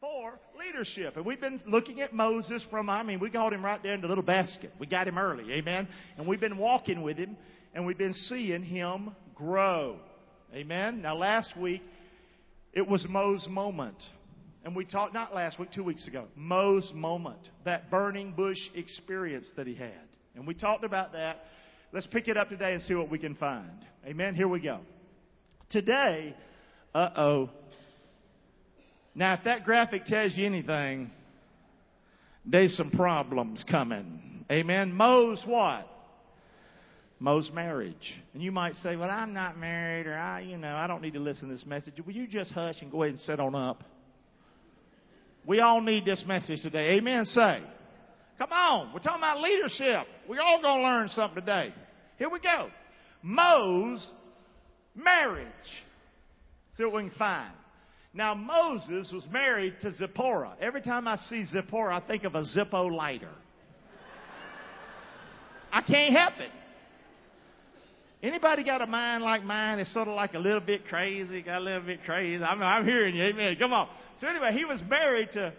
for leadership. And we've been looking at Moses from, I mean, we got him right there in the little basket. We got him early, amen? And we've been walking with him, and we've been seeing him grow. Amen? Now, last week, it was Mo's moment. And we talked, not last week, two weeks ago, Mo's moment, that burning bush experience that he had. And we talked about that. Let's pick it up today and see what we can find. Amen? Here we go. Today, uh oh, now, if that graphic tells you anything, there's some problems coming. Amen. Mo's what? Mo's marriage. And you might say, well, I'm not married or I, you know, I don't need to listen to this message. Will you just hush and go ahead and sit on up? We all need this message today. Amen. Say. Come on. We're talking about leadership. We're all going to learn something today. Here we go. Mo's marriage. See what we can find. Now Moses was married to Zipporah. Every time I see Zipporah, I think of a Zippo lighter. I can't help it. Anybody got a mind like mine? It's sort of like a little bit crazy, got a little bit crazy. I'm, I'm hearing you, amen. Come on. So anyway, he was married to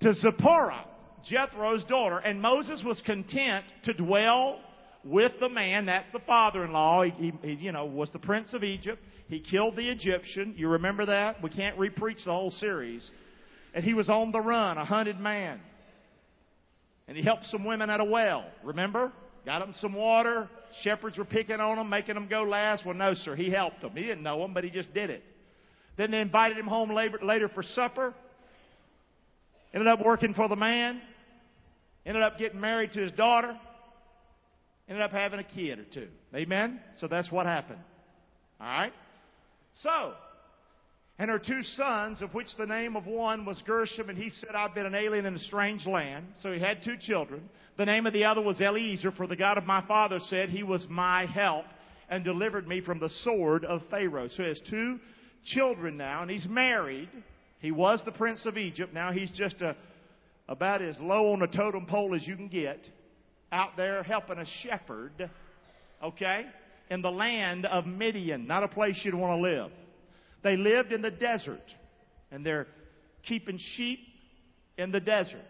to Zipporah, Jethro's daughter, and Moses was content to dwell with the man. That's the father-in-law. He, he, you know, was the prince of Egypt. He killed the Egyptian. You remember that? We can't repreach the whole series. And he was on the run, a hunted man. And he helped some women at a well. Remember? Got them some water. Shepherds were picking on them, making them go last. Well, no, sir. He helped them. He didn't know them, but he just did it. Then they invited him home later for supper. Ended up working for the man. Ended up getting married to his daughter. Ended up having a kid or two. Amen? So that's what happened. All right? So, and her two sons, of which the name of one was Gershom, and he said, I've been an alien in a strange land. So he had two children. The name of the other was Eliezer, for the God of my father said, He was my help and delivered me from the sword of Pharaoh. So he has two children now, and he's married. He was the prince of Egypt. Now he's just a, about as low on the totem pole as you can get, out there helping a shepherd, okay? In the land of Midian, not a place you'd want to live. They lived in the desert, and they're keeping sheep in the desert.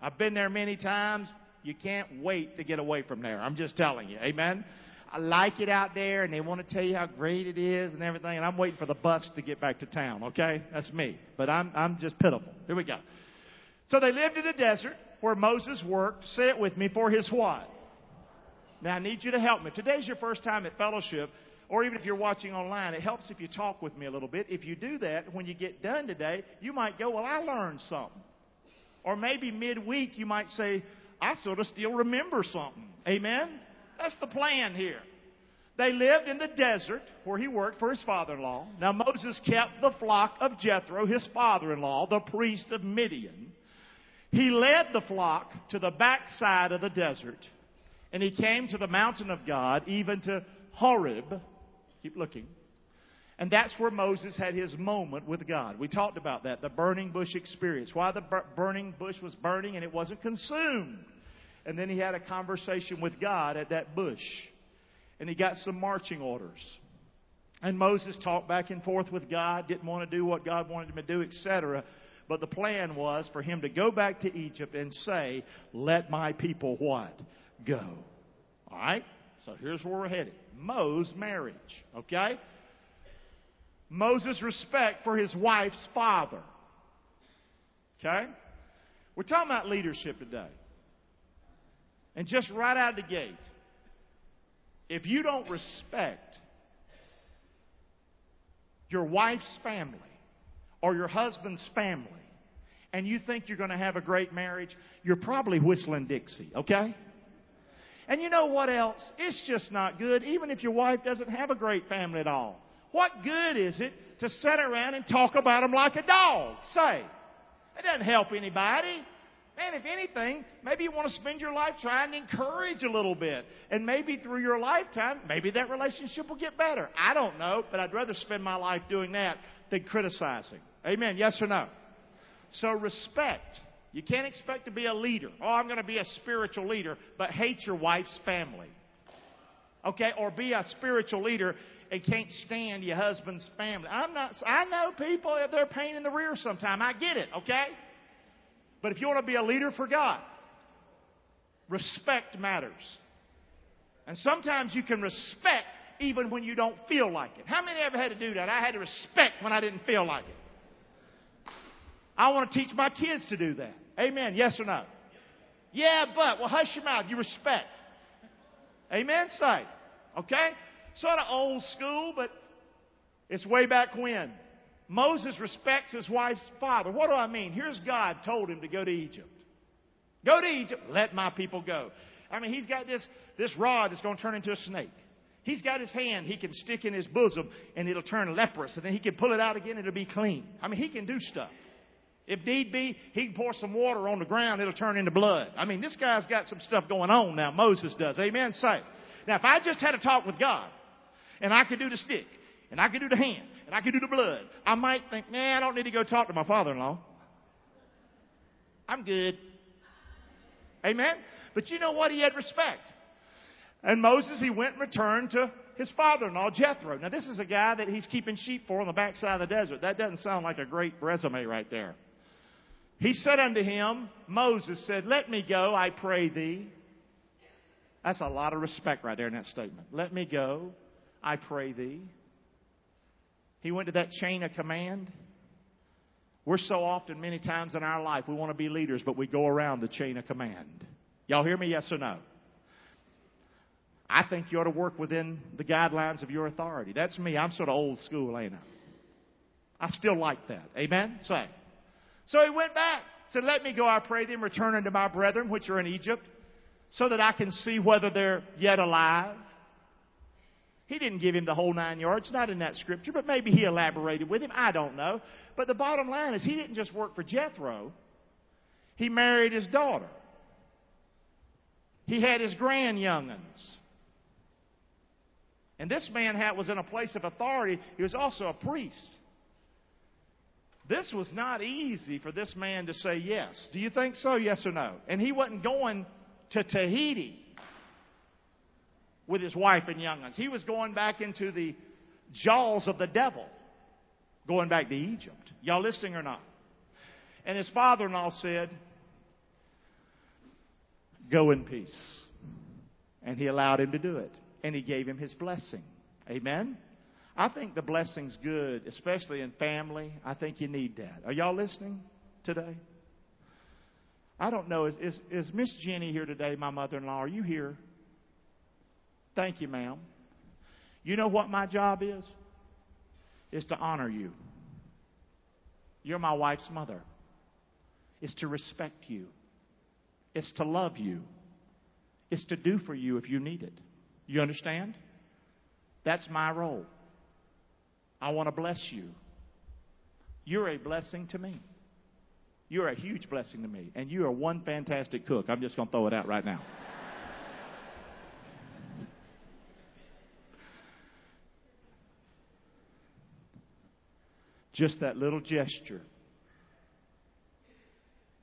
I've been there many times. You can't wait to get away from there. I'm just telling you. Amen. I like it out there, and they want to tell you how great it is and everything. And I'm waiting for the bus to get back to town. Okay, that's me. But I'm I'm just pitiful. Here we go. So they lived in the desert where Moses worked. Say it with me for his what? Now, I need you to help me. Today's your first time at fellowship, or even if you're watching online, it helps if you talk with me a little bit. If you do that, when you get done today, you might go, Well, I learned something. Or maybe midweek, you might say, I sort of still remember something. Amen? That's the plan here. They lived in the desert where he worked for his father in law. Now, Moses kept the flock of Jethro, his father in law, the priest of Midian. He led the flock to the backside of the desert and he came to the mountain of God, even to Horeb. Keep looking. And that's where Moses had his moment with God. We talked about that, the burning bush experience. Why the burning bush was burning and it wasn't consumed. And then he had a conversation with God at that bush. And he got some marching orders. And Moses talked back and forth with God, didn't want to do what God wanted him to do, etc. But the plan was for him to go back to Egypt and say, Let my people what? Go. All right? So here's where we're headed. Mo's marriage. Okay? Moses' respect for his wife's father. Okay? We're talking about leadership today. And just right out of the gate, if you don't respect your wife's family or your husband's family, and you think you're going to have a great marriage, you're probably whistling Dixie, okay? And you know what else? It's just not good, even if your wife doesn't have a great family at all. What good is it to sit around and talk about them like a dog? Say. It doesn't help anybody. Man, if anything, maybe you want to spend your life trying to encourage a little bit. And maybe through your lifetime, maybe that relationship will get better. I don't know, but I'd rather spend my life doing that than criticizing. Amen. Yes or no? So respect. You can't expect to be a leader. Oh, I'm going to be a spiritual leader, but hate your wife's family. Okay? Or be a spiritual leader and can't stand your husband's family. I'm not, I know people, that they're pain in the rear sometime. I get it, okay? But if you want to be a leader for God, respect matters. And sometimes you can respect even when you don't feel like it. How many ever had to do that? I had to respect when I didn't feel like it. I want to teach my kids to do that. Amen. Yes or no? Yeah, but. Well, hush your mouth. You respect. Amen. Say. Okay? Sort of old school, but it's way back when. Moses respects his wife's father. What do I mean? Here's God told him to go to Egypt. Go to Egypt. Let my people go. I mean, he's got this, this rod that's going to turn into a snake. He's got his hand he can stick in his bosom and it'll turn leprous and then he can pull it out again and it'll be clean. I mean, he can do stuff. If need be, he can pour some water on the ground, it'll turn into blood. I mean, this guy's got some stuff going on now. Moses does. Amen. Say. Now, if I just had a talk with God and I could do the stick and I could do the hand and I could do the blood, I might think, man, I don't need to go talk to my father-in-law. I'm good. Amen. But you know what? He had respect. And Moses, he went and returned to his father-in-law, Jethro. Now, this is a guy that he's keeping sheep for on the backside of the desert. That doesn't sound like a great resume right there. He said unto him, Moses said, Let me go, I pray thee. That's a lot of respect right there in that statement. Let me go, I pray thee. He went to that chain of command. We're so often, many times in our life, we want to be leaders, but we go around the chain of command. Y'all hear me? Yes or no? I think you ought to work within the guidelines of your authority. That's me. I'm sort of old school, ain't I? I still like that. Amen? Say. So he went back. Said, Let me go, I pray thee, and return unto my brethren which are in Egypt, so that I can see whether they're yet alive. He didn't give him the whole nine yards, not in that scripture, but maybe he elaborated with him. I don't know. But the bottom line is he didn't just work for Jethro, he married his daughter. He had his grand young'uns. And this man was in a place of authority. He was also a priest. This was not easy for this man to say yes. Do you think so? Yes or no? And he wasn't going to Tahiti with his wife and young'uns. He was going back into the jaws of the devil, going back to Egypt. Y'all listening or not? And his father in law said, Go in peace. And he allowed him to do it. And he gave him his blessing. Amen? I think the blessing's good, especially in family. I think you need that. Are y'all listening today? I don't know. Is, is, is Miss Jenny here today, my mother in law? Are you here? Thank you, ma'am. You know what my job is? Is to honor you. You're my wife's mother. Is to respect you. It's to love you. It's to do for you if you need it. You understand? That's my role. I want to bless you. You're a blessing to me. You're a huge blessing to me. And you are one fantastic cook. I'm just going to throw it out right now. just that little gesture.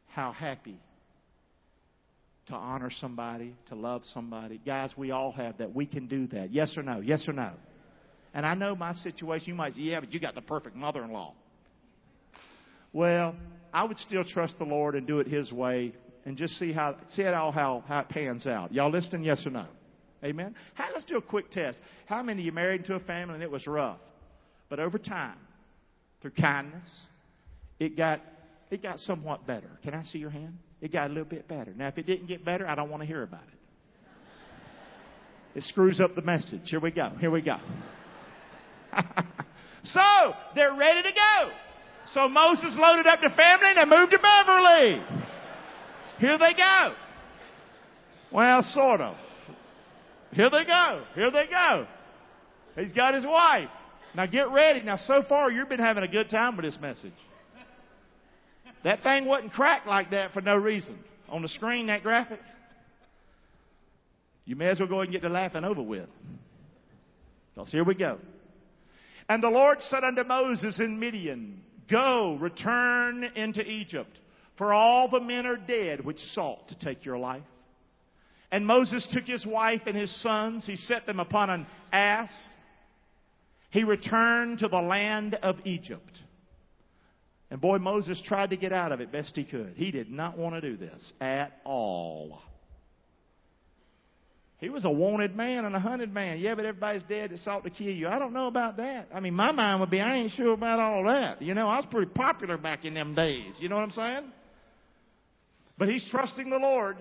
How happy to honor somebody, to love somebody. Guys, we all have that. We can do that. Yes or no? Yes or no? And I know my situation, you might say, yeah, but you got the perfect mother in law. Well, I would still trust the Lord and do it His way and just see how see it all how, how it pans out. Y'all listening, yes or no? Amen. Let's do a quick test. How many of you married into a family and it was rough, but over time, through kindness, it got it got somewhat better. Can I see your hand? It got a little bit better. Now, if it didn't get better, I don't want to hear about it. It screws up the message. Here we go. Here we go. so, they're ready to go. So Moses loaded up the family and they moved to Beverly. Here they go. Well, sort of. Here they go. Here they go. He's got his wife. Now get ready. Now, so far, you've been having a good time with this message. That thing wasn't cracked like that for no reason. On the screen, that graphic. You may as well go ahead and get the laughing over with. Because here we go. And the Lord said unto Moses in Midian, Go, return into Egypt, for all the men are dead which sought to take your life. And Moses took his wife and his sons, he set them upon an ass, He returned to the land of Egypt. And boy, Moses tried to get out of it best he could. He did not want to do this at all. He was a wanted man and a hunted man. Yeah, but everybody's dead that sought to kill you. I don't know about that. I mean, my mind would be, I ain't sure about all that. You know, I was pretty popular back in them days. You know what I'm saying? But he's trusting the Lord,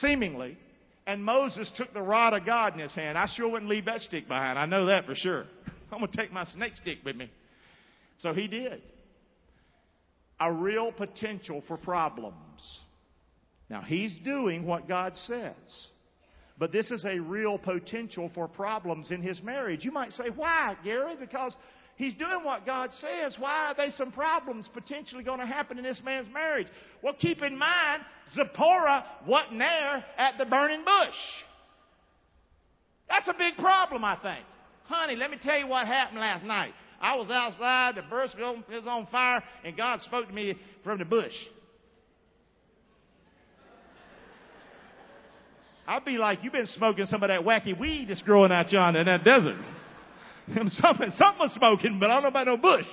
seemingly. And Moses took the rod of God in his hand. I sure wouldn't leave that stick behind. I know that for sure. I'm going to take my snake stick with me. So he did. A real potential for problems. Now, he's doing what God says. But this is a real potential for problems in his marriage. You might say, why, Gary? Because he's doing what God says. Why are there some problems potentially going to happen in this man's marriage? Well, keep in mind, Zipporah wasn't there at the burning bush. That's a big problem, I think. Honey, let me tell you what happened last night. I was outside, the bush was on fire, and God spoke to me from the bush. I'd be like, you've been smoking some of that wacky weed that's growing out yonder in that desert. something, something was smoking, but I don't know about no bush.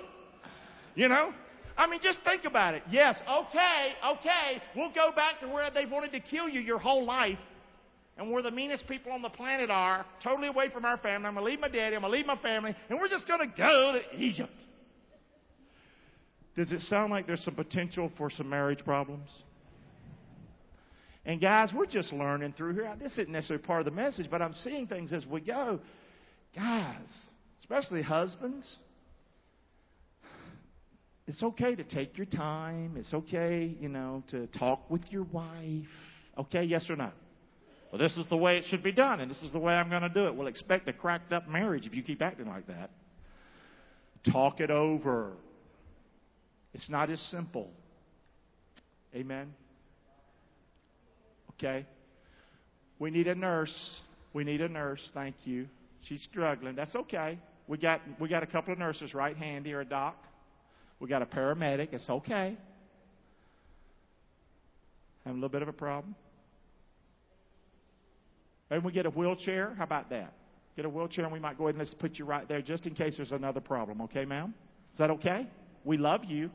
You know? I mean, just think about it. Yes, okay, okay, we'll go back to where they've wanted to kill you your whole life and we're the meanest people on the planet are, totally away from our family. I'm going to leave my daddy, I'm going to leave my family, and we're just going to go to Egypt. Does it sound like there's some potential for some marriage problems? And guys, we're just learning through here. This isn't necessarily part of the message, but I'm seeing things as we go. Guys, especially husbands, it's okay to take your time. It's okay, you know, to talk with your wife. Okay, yes or no? Well, this is the way it should be done, and this is the way I'm going to do it. Well, expect a cracked up marriage if you keep acting like that. Talk it over. It's not as simple. Amen. Okay? We need a nurse. We need a nurse. Thank you. She's struggling. That's okay. We got we got a couple of nurses right handy or a doc. We got a paramedic. It's okay. Having a little bit of a problem. Maybe we get a wheelchair. How about that? Get a wheelchair and we might go ahead and let's put you right there just in case there's another problem. Okay, ma'am? Is that okay? We love you.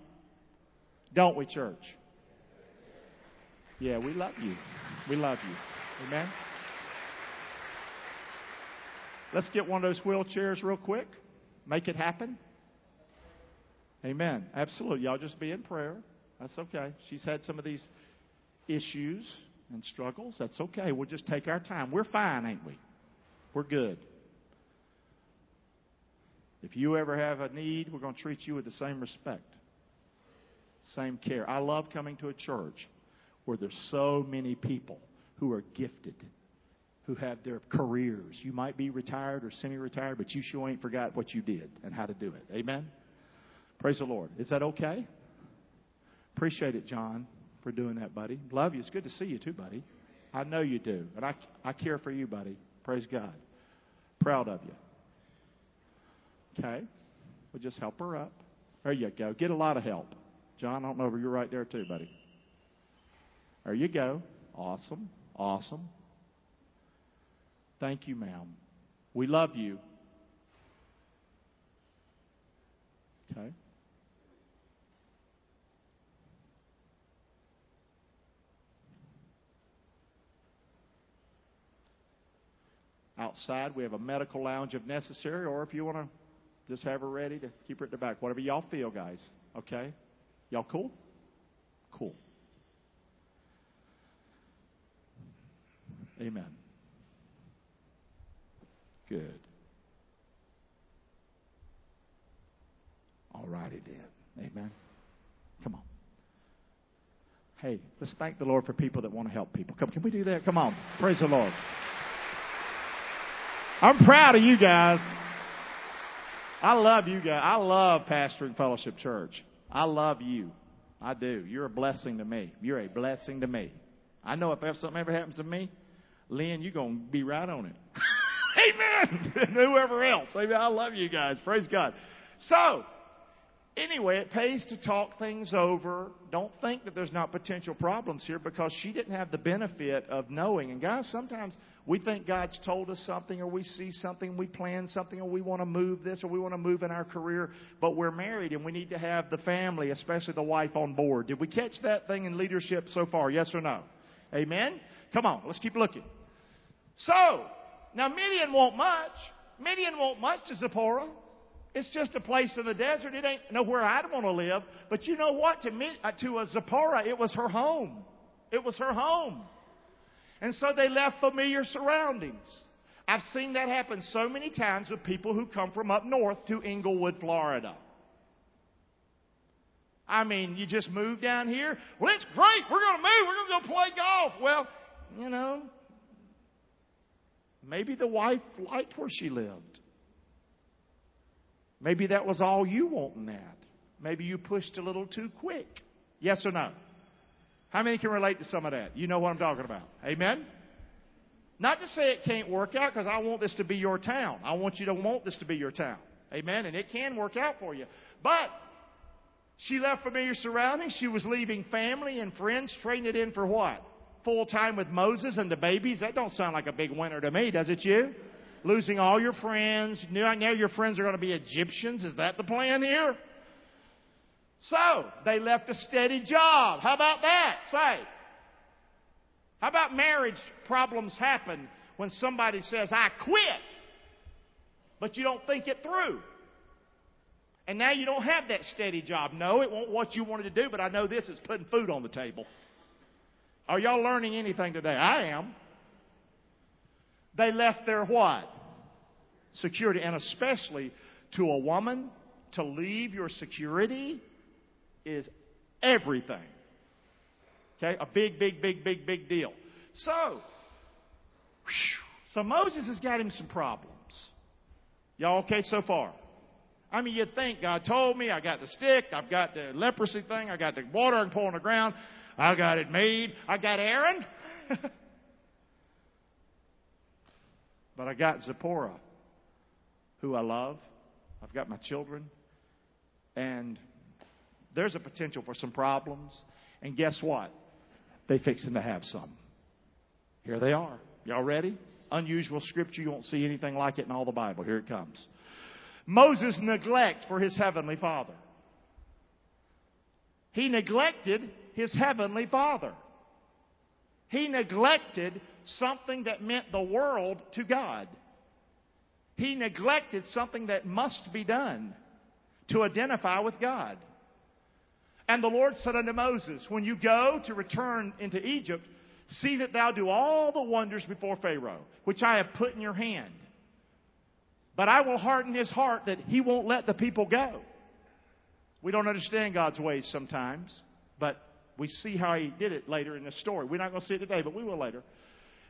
Don't we, church? Yeah, we love you. We love you. Amen? Let's get one of those wheelchairs real quick. Make it happen. Amen. Absolutely. Y'all just be in prayer. That's okay. She's had some of these issues and struggles. That's okay. We'll just take our time. We're fine, ain't we? We're good. If you ever have a need, we're going to treat you with the same respect, same care. I love coming to a church where there's so many people who are gifted, who have their careers. You might be retired or semi retired, but you sure ain't forgot what you did and how to do it. Amen? Praise the Lord. Is that okay? Appreciate it, John, for doing that, buddy. Love you. It's good to see you, too, buddy. I know you do. And I, I care for you, buddy. Praise God. Proud of you. Okay? We'll just help her up. There you go. Get a lot of help. John, I don't know if you're right there, too, buddy. There you go. Awesome. Awesome. Thank you, ma'am. We love you. Okay. Outside, we have a medical lounge if necessary, or if you want to just have her ready to keep her at the back. Whatever y'all feel, guys. Okay? Y'all cool? Cool. Amen. Good. All righty then. Amen. Come on. Hey, let's thank the Lord for people that want to help people. Come, can we do that? Come on. Praise the Lord. I'm proud of you guys. I love you guys. I love pastoring Fellowship Church. I love you. I do. You're a blessing to me. You're a blessing to me. I know if something ever happens to me, Lynn, you're going to be right on it. Amen. and whoever else. Amen. I love you guys. Praise God. So, anyway, it pays to talk things over. Don't think that there's not potential problems here because she didn't have the benefit of knowing. And guys, sometimes we think God's told us something or we see something, we plan something or we want to move this or we want to move in our career, but we're married and we need to have the family, especially the wife on board. Did we catch that thing in leadership so far? Yes or no? Amen? Come on, let's keep looking. So, now Midian won't much. Midian won't much to Zipporah. It's just a place in the desert. It ain't nowhere I'd want to live. But you know what? To me, uh, to a Zipporah, it was her home. It was her home. And so they left familiar surroundings. I've seen that happen so many times with people who come from up north to Englewood, Florida. I mean, you just move down here. Well, it's great. We're going to move. We're going to go play golf. Well, you know, maybe the wife liked where she lived. Maybe that was all you wanting that. Maybe you pushed a little too quick. Yes or no? How many can relate to some of that? You know what I'm talking about. Amen? Not to say it can't work out because I want this to be your town. I want you to want this to be your town. Amen? And it can work out for you. But she left familiar surroundings. She was leaving family and friends, trading it in for what? Full time with Moses and the babies? That don't sound like a big winner to me, does it you? losing all your friends. Now your friends are going to be Egyptians. Is that the plan here? So, they left a steady job. How about that? Say. How about marriage problems happen when somebody says, I quit, but you don't think it through? And now you don't have that steady job. No, it won't what you wanted to do, but I know this is putting food on the table. Are y'all learning anything today? I am. They left their what? Security. And especially to a woman, to leave your security is everything. Okay? A big, big, big, big, big deal. So, so Moses has got him some problems. Y'all okay so far? I mean, you'd think God told me I got the stick, I've got the leprosy thing, I got the water and pour on the ground, I got it made, I got Aaron. But I got Zipporah, who I love. I've got my children. And there's a potential for some problems. And guess what? They fixing to have some. Here they are. Y'all ready? Unusual scripture. You won't see anything like it in all the Bible. Here it comes. Moses' neglect for his heavenly father. He neglected his heavenly father. He neglected something that meant the world to God. He neglected something that must be done to identify with God. And the Lord said unto Moses, When you go to return into Egypt, see that thou do all the wonders before Pharaoh, which I have put in your hand. But I will harden his heart that he won't let the people go. We don't understand God's ways sometimes, but we see how he did it later in the story. We're not going to see it today, but we will later.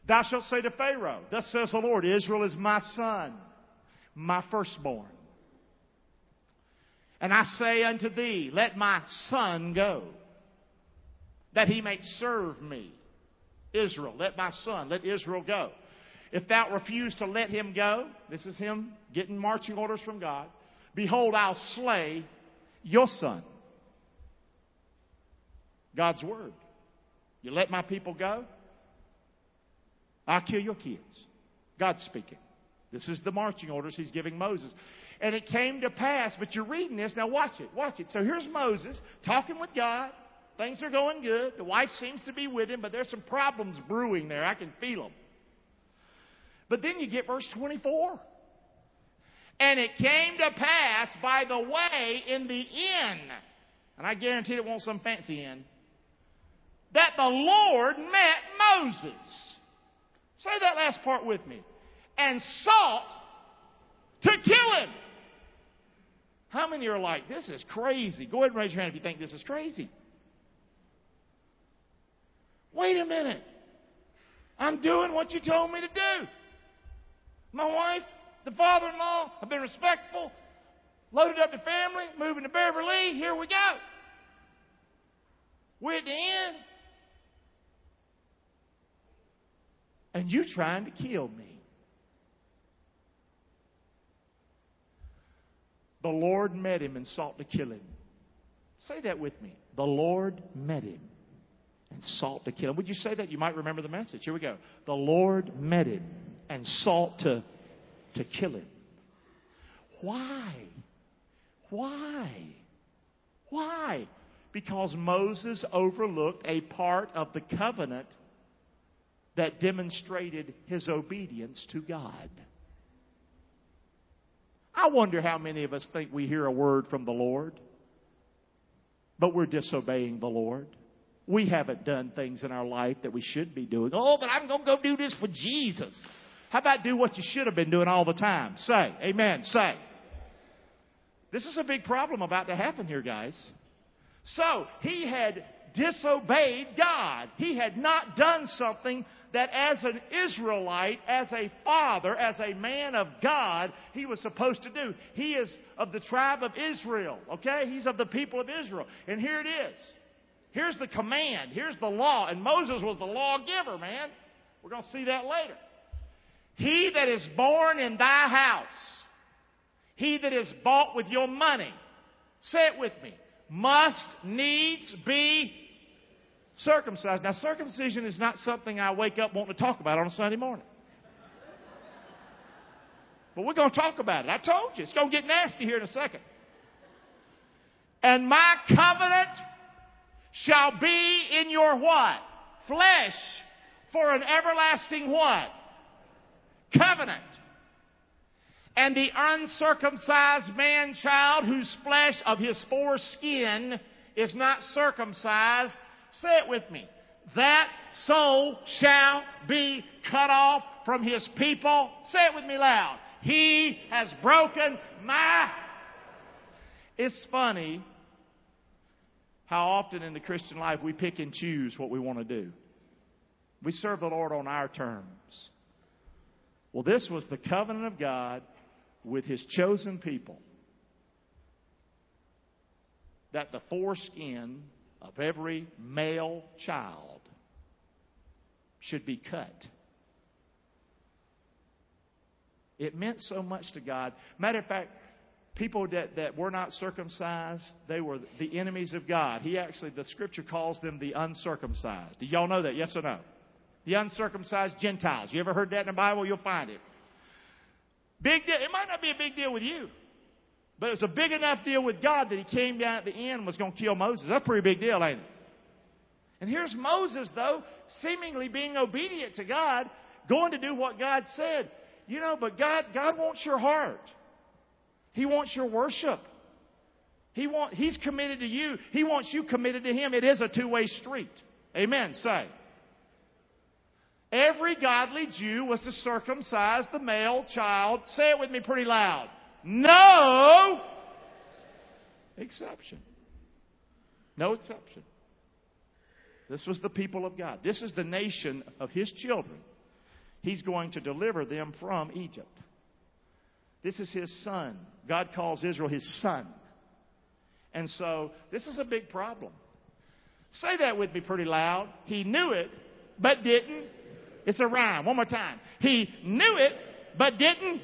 Thou shalt say to Pharaoh, Thus says the Lord, Israel is my son, my firstborn. And I say unto thee, Let my son go, that he may serve me. Israel, let my son, let Israel go. If thou refuse to let him go, this is him getting marching orders from God, behold, I'll slay your son. God's word. You let my people go, I'll kill your kids. God's speaking. This is the marching orders he's giving Moses. And it came to pass, but you're reading this, now watch it, watch it. So here's Moses talking with God. Things are going good. The wife seems to be with him, but there's some problems brewing there. I can feel them. But then you get verse 24. And it came to pass by the way in the inn, and I guarantee it won't some fancy inn, that the Lord met Moses. Say that last part with me. And sought to kill him. How many are like, this is crazy? Go ahead and raise your hand if you think this is crazy. Wait a minute. I'm doing what you told me to do. My wife, the father in law, I've been respectful, loaded up the family, moving to Beverly. Here we go. We're at the end. and you trying to kill me. The Lord met him and sought to kill him. Say that with me. The Lord met him and sought to kill him. Would you say that? You might remember the message. Here we go. The Lord met him and sought to, to kill him. Why? Why? Why? Because Moses overlooked a part of the covenant that demonstrated his obedience to God. I wonder how many of us think we hear a word from the Lord, but we're disobeying the Lord. We haven't done things in our life that we should be doing. Oh, but I'm going to go do this for Jesus. How about do what you should have been doing all the time? Say, amen, say. This is a big problem about to happen here, guys. So, he had disobeyed God. He had not done something that as an Israelite, as a father, as a man of God, he was supposed to do. He is of the tribe of Israel, okay? He's of the people of Israel. And here it is. Here's the command. Here's the law. And Moses was the lawgiver, man. We're going to see that later. He that is born in thy house, he that is bought with your money, say it with me, must needs be circumcised. Now, circumcision is not something I wake up wanting to talk about on a Sunday morning. But we're going to talk about it. I told you, it's going to get nasty here in a second. And my covenant shall be in your what? Flesh for an everlasting what? Covenant. And the uncircumcised man child whose flesh of his foreskin is not circumcised, say it with me. That soul shall be cut off from his people. Say it with me loud. He has broken my. It's funny how often in the Christian life we pick and choose what we want to do. We serve the Lord on our terms. Well, this was the covenant of God with His chosen people that the foreskin of every male child should be cut. It meant so much to God. Matter of fact, people that, that were not circumcised, they were the enemies of God. He actually, the scripture calls them the uncircumcised. Do y'all know that? Yes or no? The uncircumcised Gentiles. You ever heard that in the Bible? You'll find it. Big deal. It might not be a big deal with you, but it's a big enough deal with God that He came down at the end and was going to kill Moses. That's a pretty big deal, ain't it? And here's Moses, though, seemingly being obedient to God, going to do what God said. You know, but God, God wants your heart. He wants your worship. He want, he's committed to you. He wants you committed to Him. It is a two-way street. Amen. Say. Every godly Jew was to circumcise the male child. Say it with me pretty loud. No exception. No exception. This was the people of God. This is the nation of His children. He's going to deliver them from Egypt. This is his son. God calls Israel his son. And so this is a big problem. Say that with me pretty loud. He knew it, but didn't. It's a rhyme. One more time. He knew it, but didn't.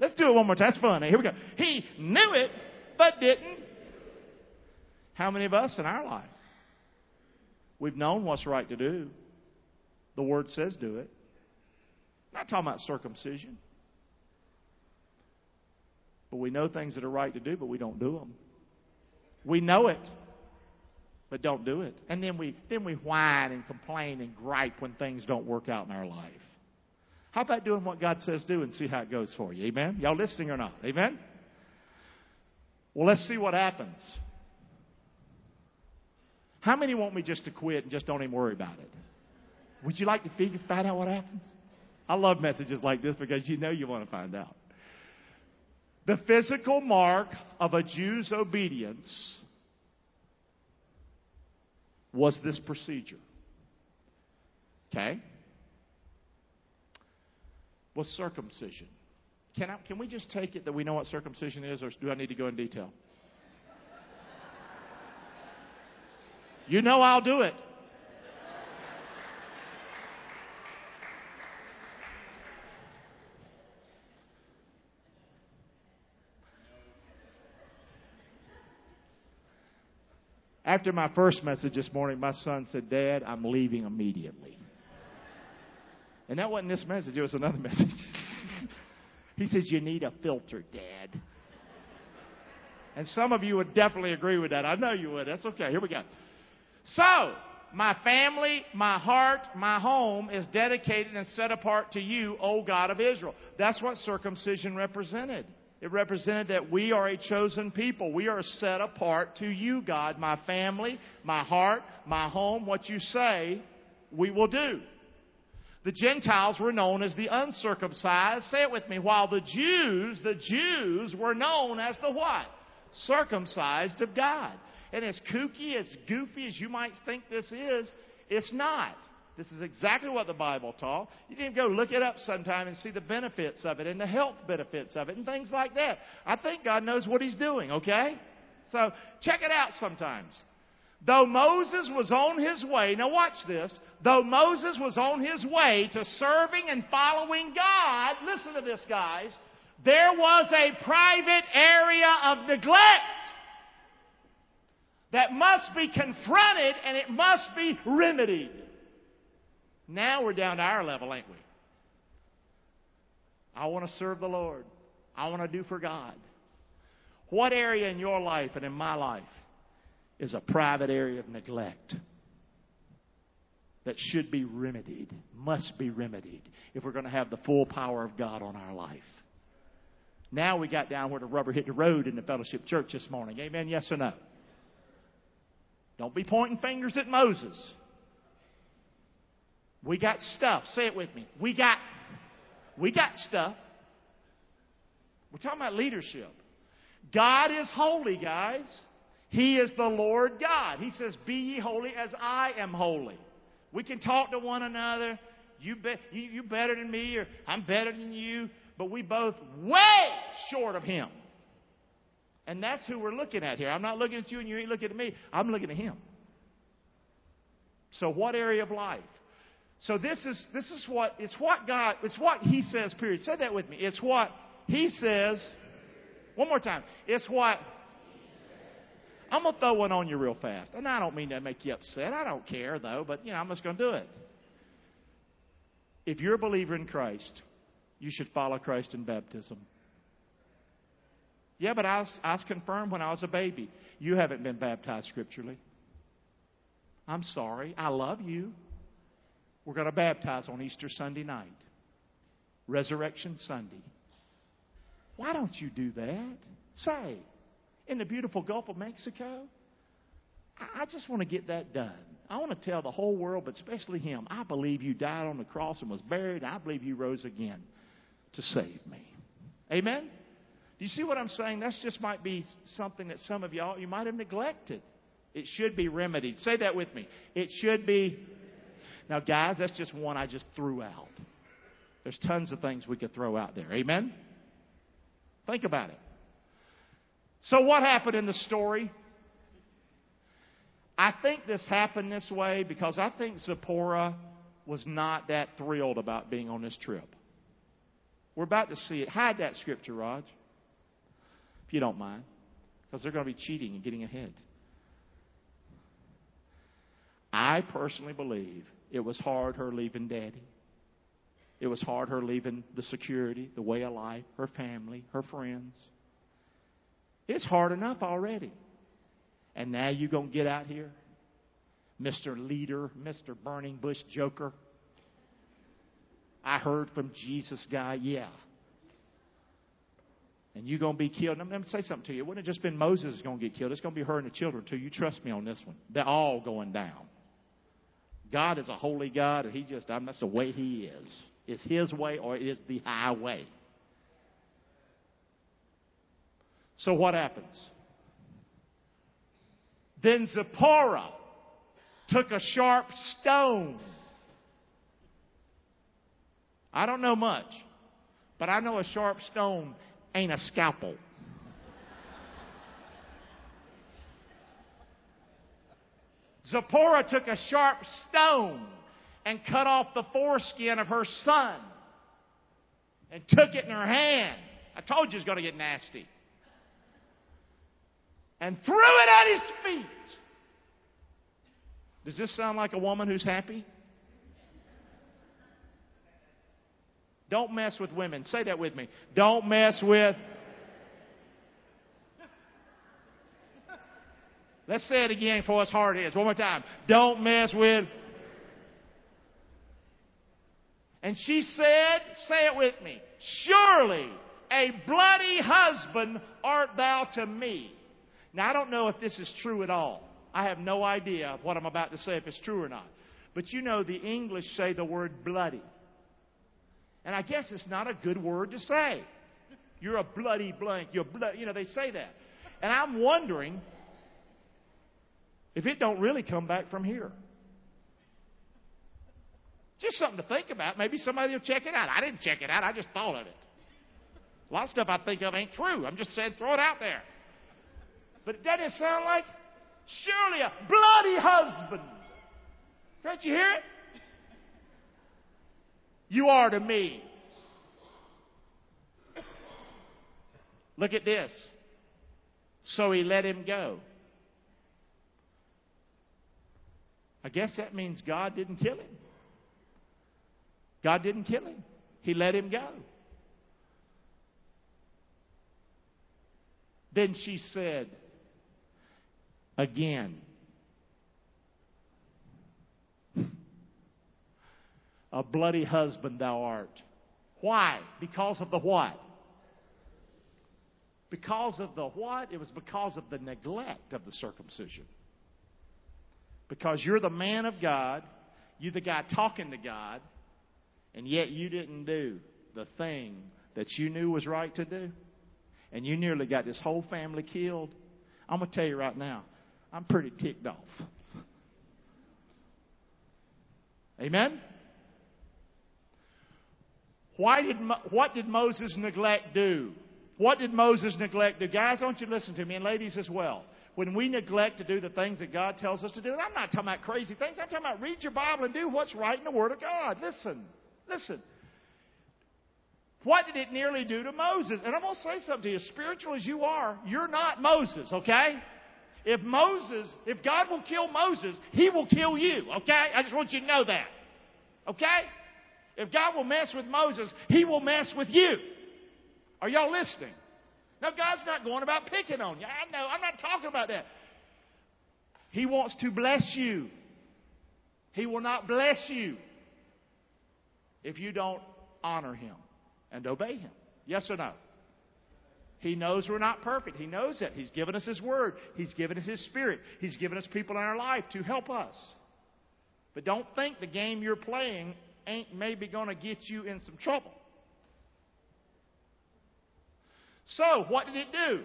Let's do it one more time. That's fun. Here we go. He knew it, but didn't. How many of us in our life? We've known what's right to do. The Word says do it. I'm not talking about circumcision. But we know things that are right to do, but we don't do them. We know it, but don't do it. And then we then we whine and complain and gripe when things don't work out in our life. How about doing what God says do and see how it goes for you? Amen? Y'all listening or not? Amen? Well, let's see what happens. How many want me just to quit and just don't even worry about it? Would you like to figure, find out what happens? I love messages like this because you know you want to find out. The physical mark of a Jew's obedience was this procedure. Okay? Was circumcision. Can, I, can we just take it that we know what circumcision is, or do I need to go in detail? You know I'll do it. After my first message this morning, my son said, Dad, I'm leaving immediately. And that wasn't this message, it was another message. he says, You need a filter, Dad. And some of you would definitely agree with that. I know you would. That's okay. Here we go. So, my family, my heart, my home is dedicated and set apart to you, O God of Israel. That's what circumcision represented. It represented that we are a chosen people. We are set apart to you, God. My family, my heart, my home, what you say, we will do. The Gentiles were known as the uncircumcised. Say it with me. While the Jews, the Jews were known as the what? Circumcised of God. And as kooky, as goofy as you might think this is, it's not. This is exactly what the Bible taught. You can go look it up sometime and see the benefits of it and the health benefits of it and things like that. I think God knows what He's doing, okay? So check it out sometimes. Though Moses was on his way, now watch this, though Moses was on his way to serving and following God, listen to this, guys, there was a private area of neglect that must be confronted and it must be remedied. Now we're down to our level, ain't we? I want to serve the Lord. I want to do for God. What area in your life and in my life is a private area of neglect that should be remedied, must be remedied, if we're going to have the full power of God on our life? Now we got down where the rubber hit the road in the fellowship church this morning. Amen? Yes or no? Don't be pointing fingers at Moses. We got stuff. Say it with me. We got we got stuff. We're talking about leadership. God is holy, guys. He is the Lord God. He says, "Be ye holy as I am holy." We can talk to one another. You be, you, you better than me, or I'm better than you, but we both way short of Him. And that's who we're looking at here. I'm not looking at you and you ain't looking at me. I'm looking at him. So what area of life? So this is this is what it's what God it's what he says, period. Say that with me. It's what he says. One more time. It's what I'm gonna throw one on you real fast. And I don't mean to make you upset. I don't care though, but you know, I'm just gonna do it. If you're a believer in Christ, you should follow Christ in baptism. Yeah, but I was, I was confirmed when I was a baby. You haven't been baptized scripturally. I'm sorry. I love you. We're going to baptize on Easter Sunday night, Resurrection Sunday. Why don't you do that? Say, in the beautiful Gulf of Mexico, I just want to get that done. I want to tell the whole world, but especially him, I believe you died on the cross and was buried. I believe you rose again to save me. Amen? Do you see what I'm saying? That just might be something that some of y'all, you might have neglected. It should be remedied. Say that with me. It should be. Now, guys, that's just one I just threw out. There's tons of things we could throw out there. Amen? Think about it. So, what happened in the story? I think this happened this way because I think Zipporah was not that thrilled about being on this trip. We're about to see it. Hide that scripture, Raj if you don't mind, because they're going to be cheating and getting ahead. I personally believe it was hard her leaving daddy. It was hard her leaving the security, the way of life, her family, her friends. It's hard enough already. And now you're going to get out here, Mr. Leader, Mr. Burning Bush Joker. I heard from Jesus guy, yeah and you're going to be killed. And I'm going to say something to you. It wouldn't have just been Moses going to get killed. It's going to be her and the children too. You trust me on this one. They're all going down. God is a holy God, and He just, I mean, that's the way He is. It's His way or it is the highway. So what happens? Then Zipporah took a sharp stone. I don't know much, but I know a sharp stone ain't a scalpel. Zipporah took a sharp stone and cut off the foreskin of her son and took it in her hand. I told you it's going to get nasty. And threw it at his feet. Does this sound like a woman who's happy? Don't mess with women. Say that with me. Don't mess with. Let's say it again for us hard is. One more time. Don't mess with. And she said, say it with me, surely a bloody husband art thou to me. Now I don't know if this is true at all. I have no idea what I'm about to say if it's true or not. But you know the English say the word bloody. And I guess it's not a good word to say. You're a bloody blank. You're blood. You know, they say that. And I'm wondering if it don't really come back from here. Just something to think about. Maybe somebody will check it out. I didn't check it out. I just thought of it. A lot of stuff I think of ain't true. I'm just saying throw it out there. But doesn't it sound like surely a bloody husband? Can't you hear it? You are to me. Look at this. So he let him go. I guess that means God didn't kill him. God didn't kill him. He let him go. Then she said, again, A bloody husband thou art. Why? Because of the what? Because of the what? It was because of the neglect of the circumcision. Because you're the man of God, you're the guy talking to God, and yet you didn't do the thing that you knew was right to do. And you nearly got this whole family killed. I'm going to tell you right now, I'm pretty ticked off. Amen? Why did, what did Moses neglect do? What did Moses neglect do? Guys, I want you to listen to me, and ladies as well. When we neglect to do the things that God tells us to do, I'm not talking about crazy things, I'm talking about read your Bible and do what's right in the Word of God. Listen, listen. What did it nearly do to Moses? And I'm going to say something to you. Spiritual as you are, you're not Moses, okay? If Moses, if God will kill Moses, He will kill you, okay? I just want you to know that. Okay? If God will mess with Moses, He will mess with you. Are y'all listening? Now, God's not going about picking on you. I know. I'm not talking about that. He wants to bless you. He will not bless you if you don't honor Him and obey Him. Yes or no? He knows we're not perfect. He knows that. He's given us His Word. He's given us His Spirit. He's given us people in our life to help us. But don't think the game you're playing ain't maybe going to get you in some trouble. So, what did it do?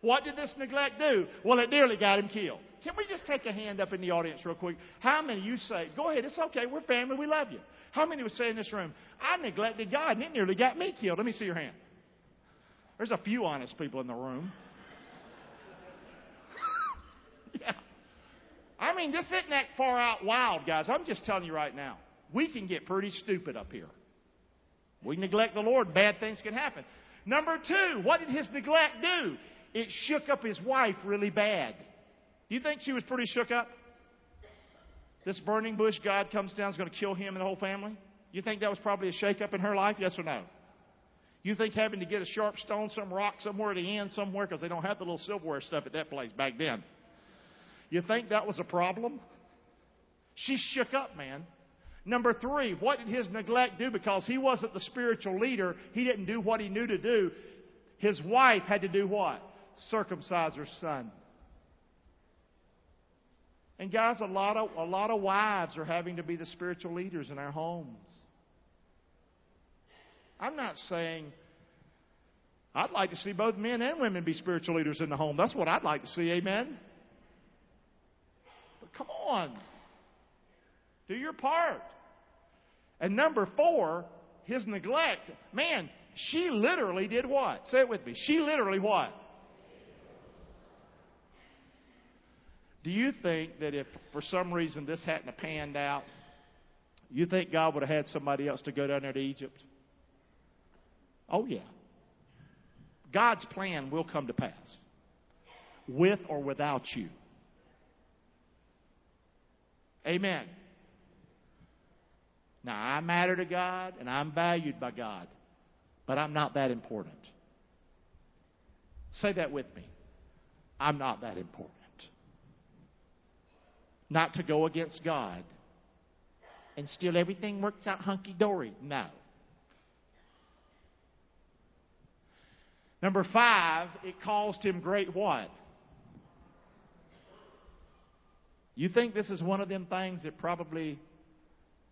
What did this neglect do? Well, it nearly got him killed. Can we just take a hand up in the audience real quick? How many you say, go ahead, it's okay, we're family, we love you. How many would say in this room, I neglected God and it nearly got me killed? Let me see your hand. There's a few honest people in the room. yeah. I mean, this isn't that far out wild, guys. I'm just telling you right now we can get pretty stupid up here. We neglect the Lord, bad things can happen. Number two, what did his neglect do? It shook up his wife really bad. Do you think she was pretty shook up? This burning bush God comes down is going to kill him and the whole family? You think that was probably a shake up in her life? Yes or no? You think having to get a sharp stone, some rock somewhere at the end somewhere, because they don't have the little silverware stuff at that place back then. You think that was a problem? She shook up, man. Number three, what did his neglect do? Because he wasn't the spiritual leader, he didn't do what he knew to do. His wife had to do what? Circumcise her son. And guys, a lot of a lot of wives are having to be the spiritual leaders in our homes. I'm not saying I'd like to see both men and women be spiritual leaders in the home. That's what I'd like to see, amen. But come on. Do your part. And number four, his neglect. Man, she literally did what? Say it with me. She literally what? Do you think that if for some reason this hadn't panned out, you think God would have had somebody else to go down there to Egypt? Oh, yeah. God's plan will come to pass, with or without you. Amen. Now, I matter to God and I'm valued by God, but I'm not that important. Say that with me. I'm not that important. Not to go against God and still everything works out hunky dory. No. Number five, it caused him great what? You think this is one of them things that probably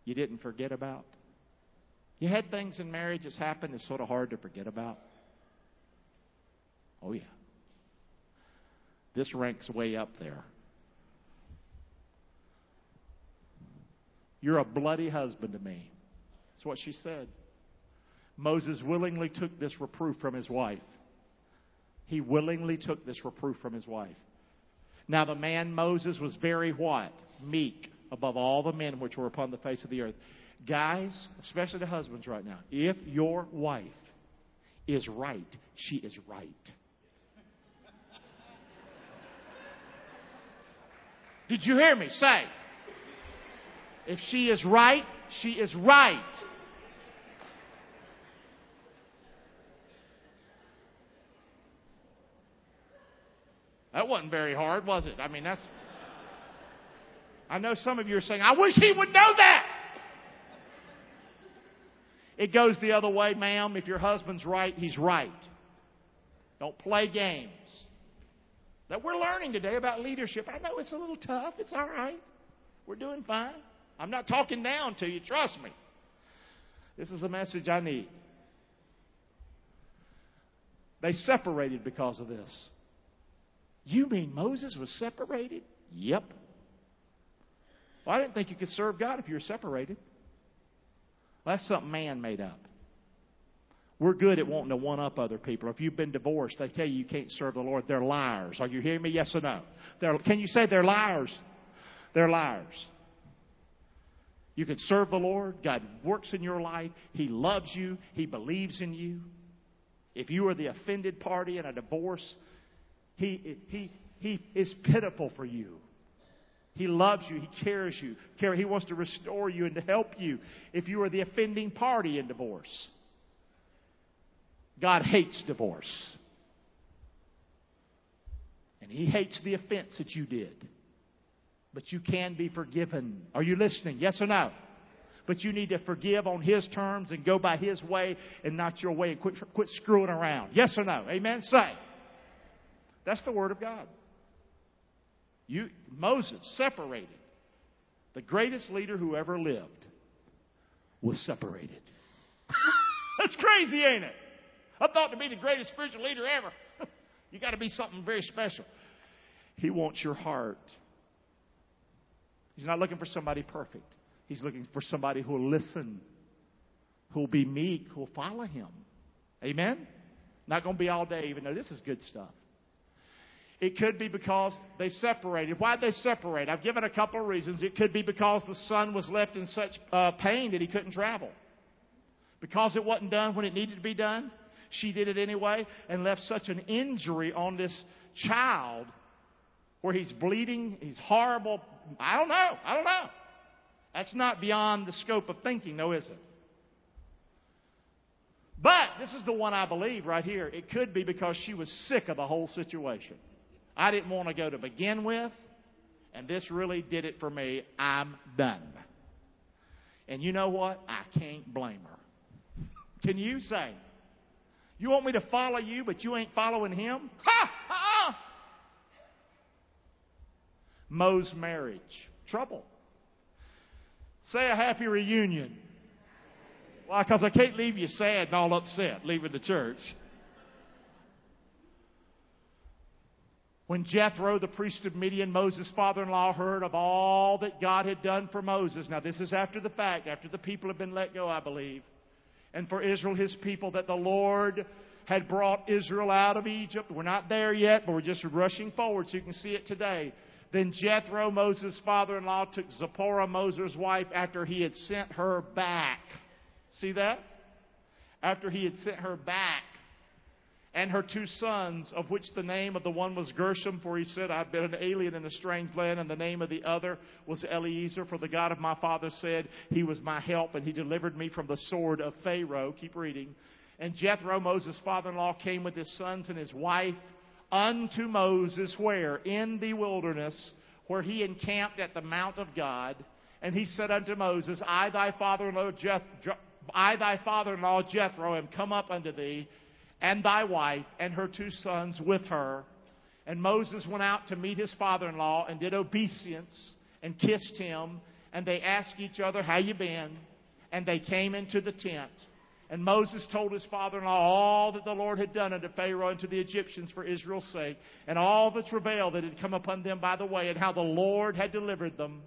you didn't forget about? You had things in marriage that's happened that's sort of hard to forget about? Oh, yeah. This ranks way up there. You're a bloody husband to me. That's what she said. Moses willingly took this reproof from his wife. He willingly took this reproof from his wife. Now the man Moses was very what? Meek above all the men which were upon the face of the earth. Guys, especially the husbands right now, if your wife is right, she is right. Did you hear me? Say. If she is right, she is right. That wasn't very hard, was it? I mean, that's. I know some of you are saying, I wish he would know that. It goes the other way, ma'am. If your husband's right, he's right. Don't play games. That we're learning today about leadership. I know it's a little tough. It's all right. We're doing fine. I'm not talking down to you, trust me. This is a message I need. They separated because of this. You mean Moses was separated? Yep. Well, I didn't think you could serve God if you were separated. Well, that's something man made up. We're good at wanting to one up other people. If you've been divorced, they tell you you can't serve the Lord. They're liars. Are you hearing me? Yes or no? They're, can you say they're liars? They're liars. You can serve the Lord. God works in your life. He loves you. He believes in you. If you are the offended party in a divorce, He, he, he is pitiful for you. He loves you. He cares you. He wants to restore you and to help you if you are the offending party in divorce. God hates divorce. And He hates the offense that you did. But you can be forgiven. Are you listening? Yes or no? But you need to forgive on His terms and go by His way and not your way and quit, quit screwing around. Yes or no? Amen? Say. That's the Word of God. You, Moses separated. The greatest leader who ever lived was separated. That's crazy, ain't it? I thought to be the greatest spiritual leader ever, you got to be something very special. He wants your heart. He's not looking for somebody perfect. He's looking for somebody who will listen, who will be meek, who will follow him. Amen? Not going to be all day, even though this is good stuff. It could be because they separated. Why did they separate? I've given a couple of reasons. It could be because the son was left in such uh, pain that he couldn't travel. Because it wasn't done when it needed to be done. She did it anyway and left such an injury on this child where he's bleeding, he's horrible. I don't know. I don't know. That's not beyond the scope of thinking, though, is it? But this is the one I believe right here. It could be because she was sick of the whole situation. I didn't want to go to begin with, and this really did it for me. I'm done. And you know what? I can't blame her. Can you say, you want me to follow you, but you ain't following him? Ha! ha! Ha Mo's marriage. Trouble. Say a happy reunion. Why? Because I can't leave you sad and all upset leaving the church. When Jethro, the priest of Midian, Moses' father in law, heard of all that God had done for Moses, now this is after the fact, after the people have been let go, I believe and for Israel, his people, that the Lord had brought Israel out of Egypt. We're not there yet, but we're just rushing forward so you can see it today. Then Jethro, Moses' father in law, took Zipporah, Moses' wife, after he had sent her back. See that? After he had sent her back. And her two sons, of which the name of the one was Gershom, for he said, I've been an alien in a strange land, and the name of the other was Eliezer, for the God of my father said, He was my help, and he delivered me from the sword of Pharaoh. Keep reading. And Jethro, Moses' father in law, came with his sons and his wife unto Moses, where? In the wilderness, where he encamped at the mount of God. And he said unto Moses, I thy father-in-law, Jeth- I thy father-in-law Jethro am come up unto thee, and thy wife and her two sons with her. And Moses went out to meet his father-in-law and did obeisance and kissed him. And they asked each other, How you been? And they came into the tent. And Moses told his father-in-law all that the Lord had done unto Pharaoh and to the Egyptians for Israel's sake, and all the travail that had come upon them by the way, and how the Lord had delivered them.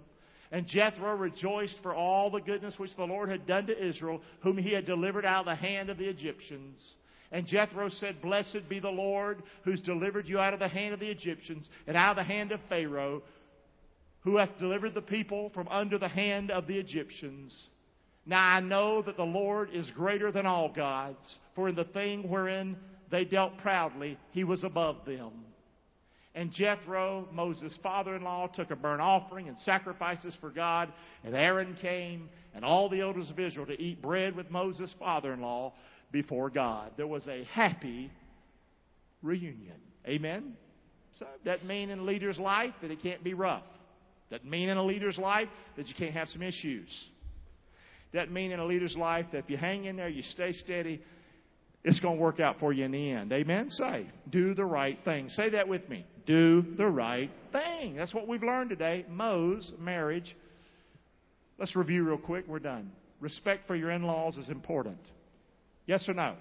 And Jethro rejoiced for all the goodness which the Lord had done to Israel, whom he had delivered out of the hand of the Egyptians. And Jethro said, Blessed be the Lord who's delivered you out of the hand of the Egyptians and out of the hand of Pharaoh, who hath delivered the people from under the hand of the Egyptians. Now I know that the Lord is greater than all gods, for in the thing wherein they dealt proudly, he was above them. And Jethro, Moses' father in law, took a burnt offering and sacrifices for God. And Aaron came and all the elders of Israel to eat bread with Moses' father in law before God. There was a happy reunion. Amen? So that mean in a leader's life that it can't be rough. That mean in a leader's life that you can't have some issues. That mean in a leader's life that if you hang in there, you stay steady, it's going to work out for you in the end. Amen? Say, do the right thing. Say that with me. Do the right thing. That's what we've learned today. Mo's marriage. Let's review real quick. We're done. Respect for your in laws is important. Yes or no?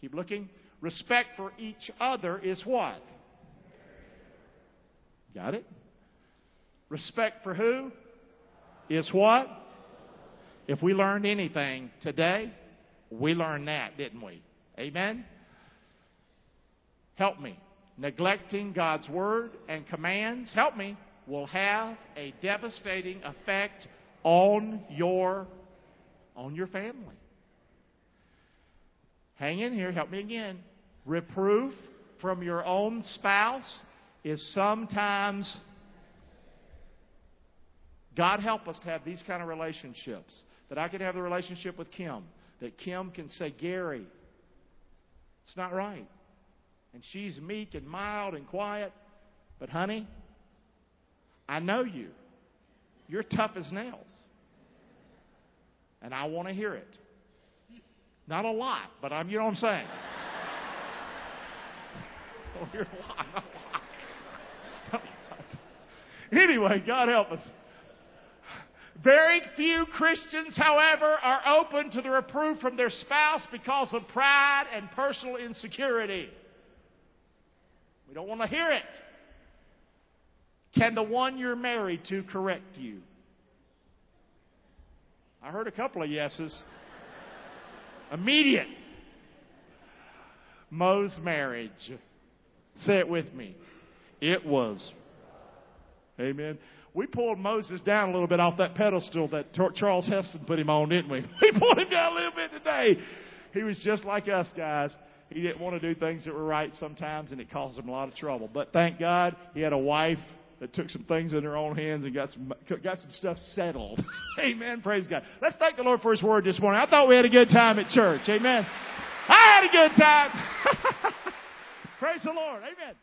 Keep looking. Respect for each other is what? Got it? Respect for who? Is what? If we learned anything today, we learned that, didn't we? Amen? Help me. Neglecting God's word and commands, help me, will have a devastating effect on your on your family. Hang in here, help me again. Reproof from your own spouse is sometimes God help us to have these kind of relationships. That I could have the relationship with Kim. That Kim can say, Gary, it's not right. And she's meek and mild and quiet. But honey, I know you. You're tough as nails. And I want to hear it. Not a lot, but I'm, you know what I'm saying? Don't hear a lot, not a lot. Anyway, God help us. Very few Christians, however, are open to the reproof from their spouse because of pride and personal insecurity. We don't want to hear it. Can the one you're married to correct you? I heard a couple of yeses. Immediate. Mo's marriage. Say it with me. It was. Amen. We pulled Moses down a little bit off that pedestal that Charlton Heston put him on, didn't we? We pulled him down a little bit today. He was just like us guys. He didn't want to do things that were right sometimes, and it caused him a lot of trouble. But thank God he had a wife that took some things in their own hands and got some got some stuff settled. Amen. Praise God. Let's thank the Lord for His word this morning. I thought we had a good time at church. Amen. I had a good time. Praise the Lord. Amen.